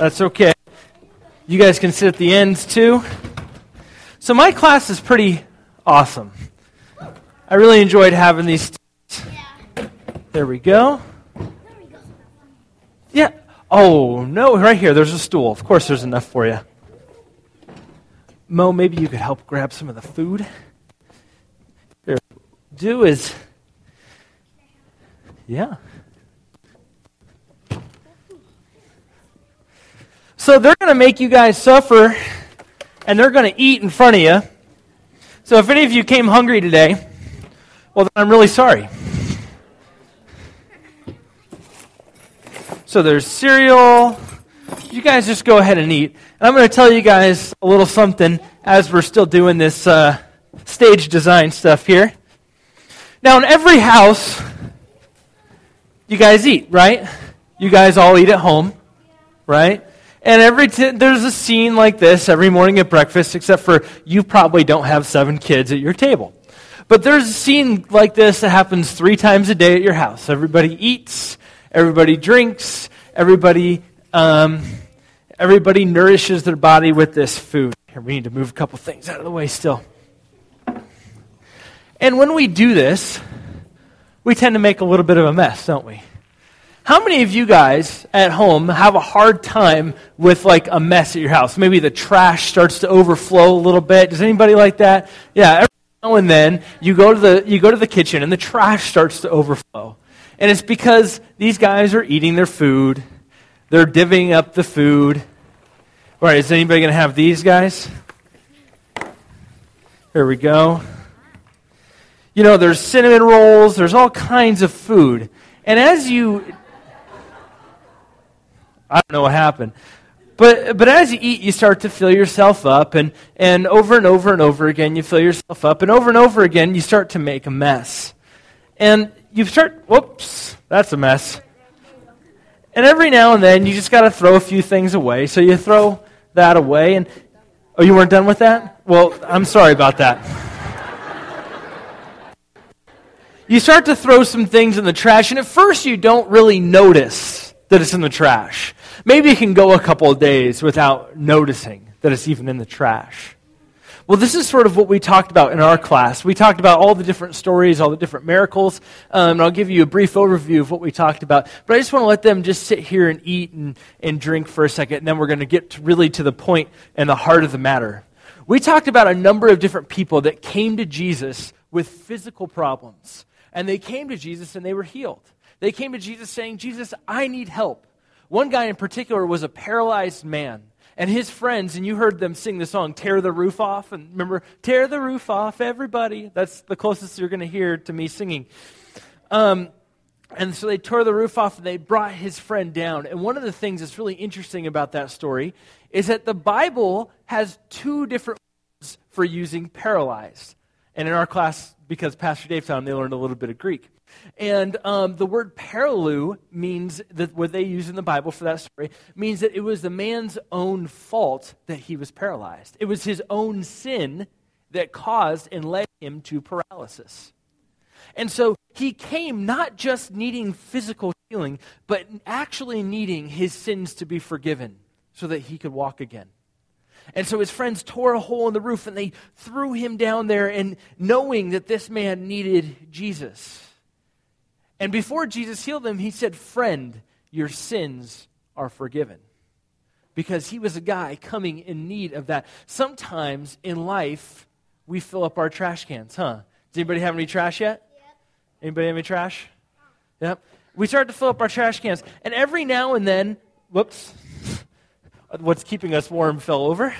That's okay. You guys can sit at the ends too. So, my class is pretty awesome. I really enjoyed having these. There we go. Yeah. Oh, no, right here. There's a stool. Of course, there's enough for you. Mo, maybe you could help grab some of the food. Here. Do is. Yeah. So they're going to make you guys suffer, and they're going to eat in front of you. So if any of you came hungry today, well, then I'm really sorry. So there's cereal. You guys just go ahead and eat. And I'm going to tell you guys a little something as we're still doing this uh, stage design stuff here. Now, in every house, you guys eat, right? You guys all eat at home, right? And every t- there's a scene like this every morning at breakfast, except for you probably don't have seven kids at your table. But there's a scene like this that happens three times a day at your house. Everybody eats, Everybody drinks. Everybody, um, everybody nourishes their body with this food. Here, we need to move a couple things out of the way still. And when we do this, we tend to make a little bit of a mess, don't we? How many of you guys at home have a hard time with like a mess at your house? Maybe the trash starts to overflow a little bit. Does anybody like that? Yeah, every now and then you go to the you go to the kitchen and the trash starts to overflow. And it's because these guys are eating their food, they're divvying up the food. All right, is anybody going to have these guys? Here we go. You know, there's cinnamon rolls, there's all kinds of food. And as you. I don't know what happened. But, but as you eat, you start to fill yourself up, and, and over and over and over again, you fill yourself up, and over and over again, you start to make a mess. And you start, whoops, that's a mess. And every now and then, you just got to throw a few things away. So you throw that away. And, oh, you weren't done with that? Well, I'm sorry about that. you start to throw some things in the trash, and at first, you don't really notice that it's in the trash. Maybe you can go a couple of days without noticing that it's even in the trash. Well, this is sort of what we talked about in our class. We talked about all the different stories, all the different miracles, um, and I'll give you a brief overview of what we talked about. But I just want to let them just sit here and eat and, and drink for a second, and then we're going to get really to the point and the heart of the matter. We talked about a number of different people that came to Jesus with physical problems, and they came to Jesus and they were healed. They came to Jesus saying, Jesus, I need help. One guy in particular was a paralyzed man and his friends, and you heard them sing the song, Tear the Roof Off. And remember, Tear the Roof Off, everybody. That's the closest you're going to hear to me singing. Um, and so they tore the roof off and they brought his friend down. And one of the things that's really interesting about that story is that the Bible has two different words for using paralyzed. And in our class, because Pastor Dave found they learned a little bit of Greek. And um, the word paralou means that what they use in the Bible for that story means that it was the man's own fault that he was paralyzed. It was his own sin that caused and led him to paralysis. And so he came not just needing physical healing, but actually needing his sins to be forgiven so that he could walk again. And so his friends tore a hole in the roof and they threw him down there, and knowing that this man needed Jesus. And before Jesus healed him, he said, Friend, your sins are forgiven. Because he was a guy coming in need of that. Sometimes in life, we fill up our trash cans, huh? Does anybody have any trash yet? Yep. Anybody have any trash? Yep. We start to fill up our trash cans. And every now and then, whoops, what's keeping us warm fell over.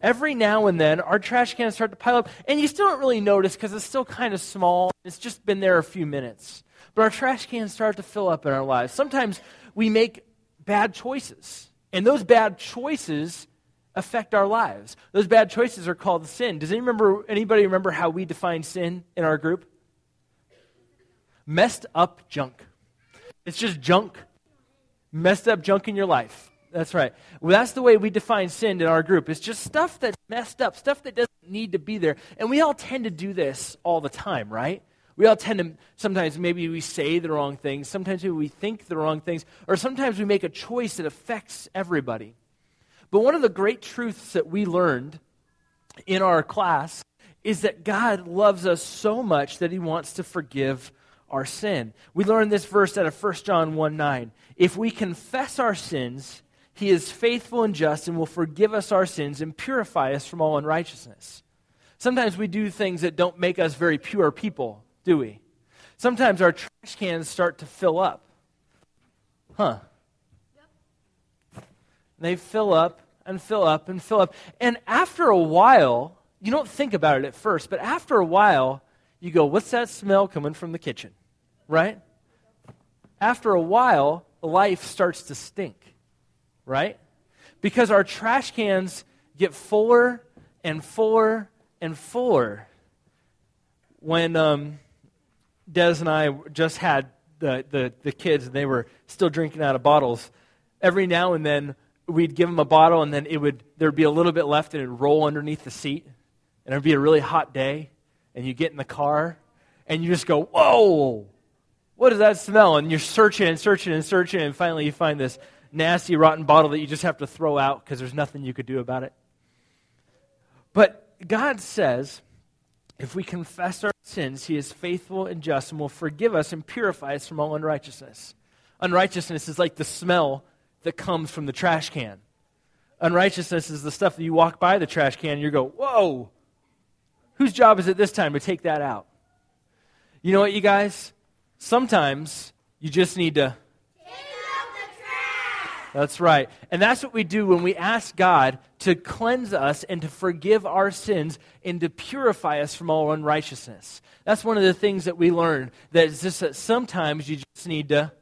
Every now and then our trash cans start to pile up and you still don't really notice because it's still kind of small. It's just been there a few minutes. But our trash cans start to fill up in our lives. Sometimes we make bad choices and those bad choices affect our lives. Those bad choices are called sin. Does anybody remember, anybody remember how we define sin in our group? Messed up junk. It's just junk. Messed up junk in your life that's right. Well, that's the way we define sin in our group. It's just stuff that's messed up, stuff that doesn't need to be there. And we all tend to do this all the time, right? We all tend to, sometimes maybe we say the wrong things, sometimes we think the wrong things, or sometimes we make a choice that affects everybody. But one of the great truths that we learned in our class is that God loves us so much that he wants to forgive our sin. We learned this verse out of 1 John 1 9. If we confess our sins, he is faithful and just and will forgive us our sins and purify us from all unrighteousness. Sometimes we do things that don't make us very pure people, do we? Sometimes our trash cans start to fill up. Huh? Yep. They fill up and fill up and fill up. And after a while, you don't think about it at first, but after a while, you go, What's that smell coming from the kitchen? Right? After a while, life starts to stink. Right? Because our trash cans get fuller and fuller and fuller. When um, Des and I just had the, the, the kids and they were still drinking out of bottles, every now and then we'd give them a bottle and then it would there'd be a little bit left and it'd roll underneath the seat and it'd be a really hot day and you get in the car and you just go whoa what does that smell and you're searching and searching and searching and finally you find this nasty rotten bottle that you just have to throw out because there's nothing you could do about it but god says if we confess our sins he is faithful and just and will forgive us and purify us from all unrighteousness unrighteousness is like the smell that comes from the trash can. Unrighteousness is the stuff that you walk by the trash can and you go, whoa, whose job is it this time to take that out? You know what, you guys? Sometimes you just need to. That's right. And that's what we do when we ask God to cleanse us and to forgive our sins and to purify us from all unrighteousness. That's one of the things that we learn. That it's just that sometimes you just need to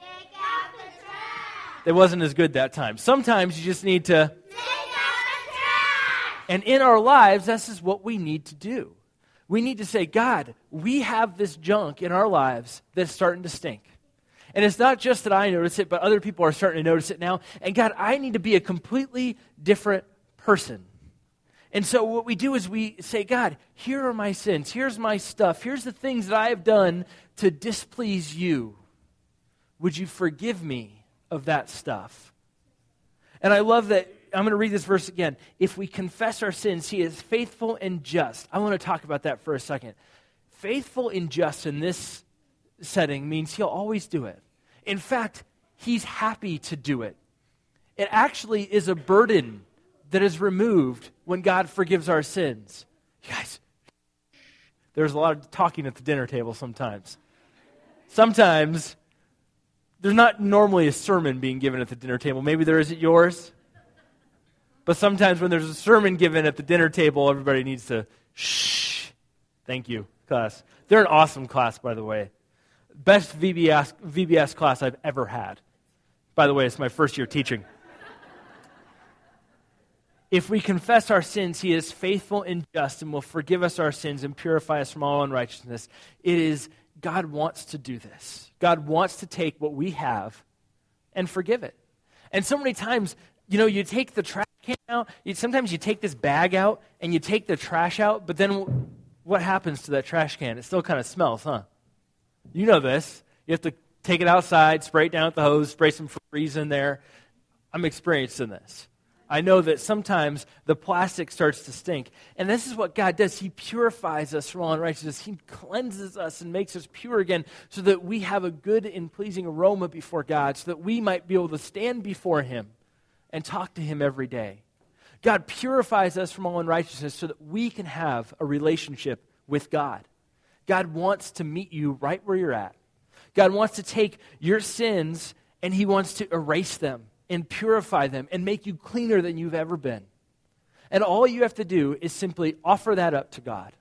take out the trash. it wasn't as good that time. Sometimes you just need to. take out the trash. And in our lives, this is what we need to do. We need to say, God, we have this junk in our lives that's starting to stink. And it's not just that I notice it, but other people are starting to notice it now. And God, I need to be a completely different person. And so what we do is we say, God, here are my sins. Here's my stuff. Here's the things that I have done to displease you. Would you forgive me? of that stuff. And I love that. I'm going to read this verse again. If we confess our sins, he is faithful and just. I want to talk about that for a second. Faithful and just in this setting means he'll always do it. In fact, he's happy to do it. It actually is a burden that is removed when God forgives our sins. You guys, there's a lot of talking at the dinner table sometimes. Sometimes there's not normally a sermon being given at the dinner table. Maybe there is at yours. But sometimes when there's a sermon given at the dinner table, everybody needs to shh. Thank you, class. They're an awesome class, by the way. Best VBS, VBS class I've ever had. By the way, it's my first year teaching. if we confess our sins, he is faithful and just and will forgive us our sins and purify us from all unrighteousness. It is God wants to do this. God wants to take what we have and forgive it. And so many times, you know, you take the trash can out, you, sometimes you take this bag out and you take the trash out, but then what happens to that trash can? It still kind of smells, huh? You know this. You have to take it outside, spray it down with the hose, spray some Febreze in there. I'm experienced in this. I know that sometimes the plastic starts to stink. And this is what God does. He purifies us from all unrighteousness. He cleanses us and makes us pure again so that we have a good and pleasing aroma before God, so that we might be able to stand before Him and talk to Him every day. God purifies us from all unrighteousness so that we can have a relationship with God. God wants to meet you right where you're at. God wants to take your sins and He wants to erase them and purify them and make you cleaner than you've ever been. And all you have to do is simply offer that up to God.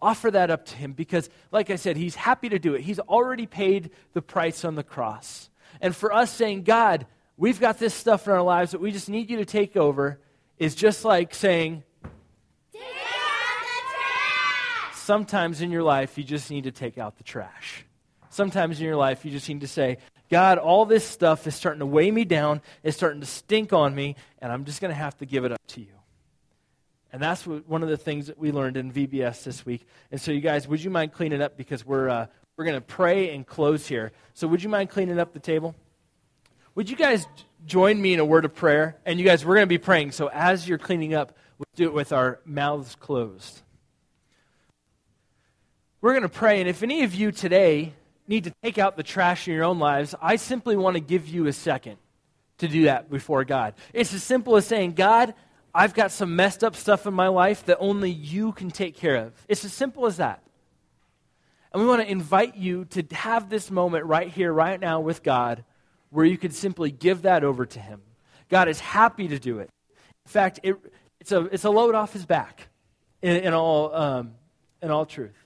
Offer that up to Him because, like I said, He's happy to do it. He's already paid the price on the cross. And for us saying, God, we've got this stuff in our lives that we just need you to take over, is just like saying, Sometimes in your life, you just need to take out the trash. Sometimes in your life, you just need to say, God, all this stuff is starting to weigh me down, it's starting to stink on me, and I'm just going to have to give it up to you. And that's what, one of the things that we learned in VBS this week. And so, you guys, would you mind cleaning up because we're, uh, we're going to pray and close here. So, would you mind cleaning up the table? Would you guys join me in a word of prayer? And you guys, we're going to be praying. So, as you're cleaning up, we'll do it with our mouths closed. We're going to pray. And if any of you today need to take out the trash in your own lives, I simply want to give you a second to do that before God. It's as simple as saying, God, I've got some messed up stuff in my life that only you can take care of. It's as simple as that. And we want to invite you to have this moment right here, right now with God, where you could simply give that over to Him. God is happy to do it. In fact, it, it's, a, it's a load off His back in, in, all, um, in all truth.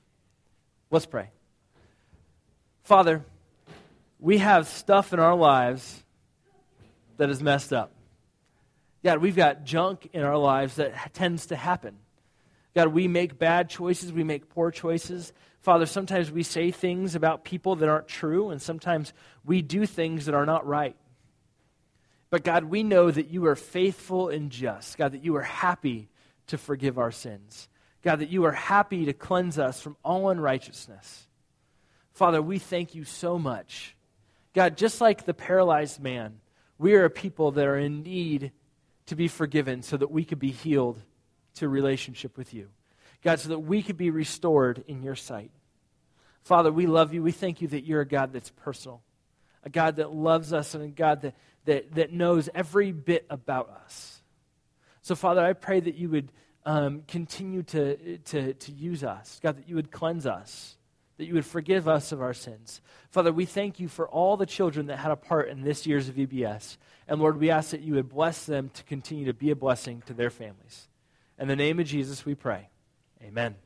Let's pray. Father, we have stuff in our lives that is messed up. God, we've got junk in our lives that tends to happen. God, we make bad choices, we make poor choices. Father, sometimes we say things about people that aren't true, and sometimes we do things that are not right. But God, we know that you are faithful and just. God, that you are happy to forgive our sins. God, that you are happy to cleanse us from all unrighteousness. Father, we thank you so much. God, just like the paralyzed man, we are a people that are in need to be forgiven so that we could be healed to relationship with you. God, so that we could be restored in your sight. Father, we love you. We thank you that you're a God that's personal, a God that loves us, and a God that, that, that knows every bit about us. So, Father, I pray that you would um, continue to, to, to use us, God, that you would cleanse us, that you would forgive us of our sins. Father, we thank you for all the children that had a part in this year's VBS. And Lord, we ask that you would bless them to continue to be a blessing to their families. In the name of Jesus, we pray. Amen.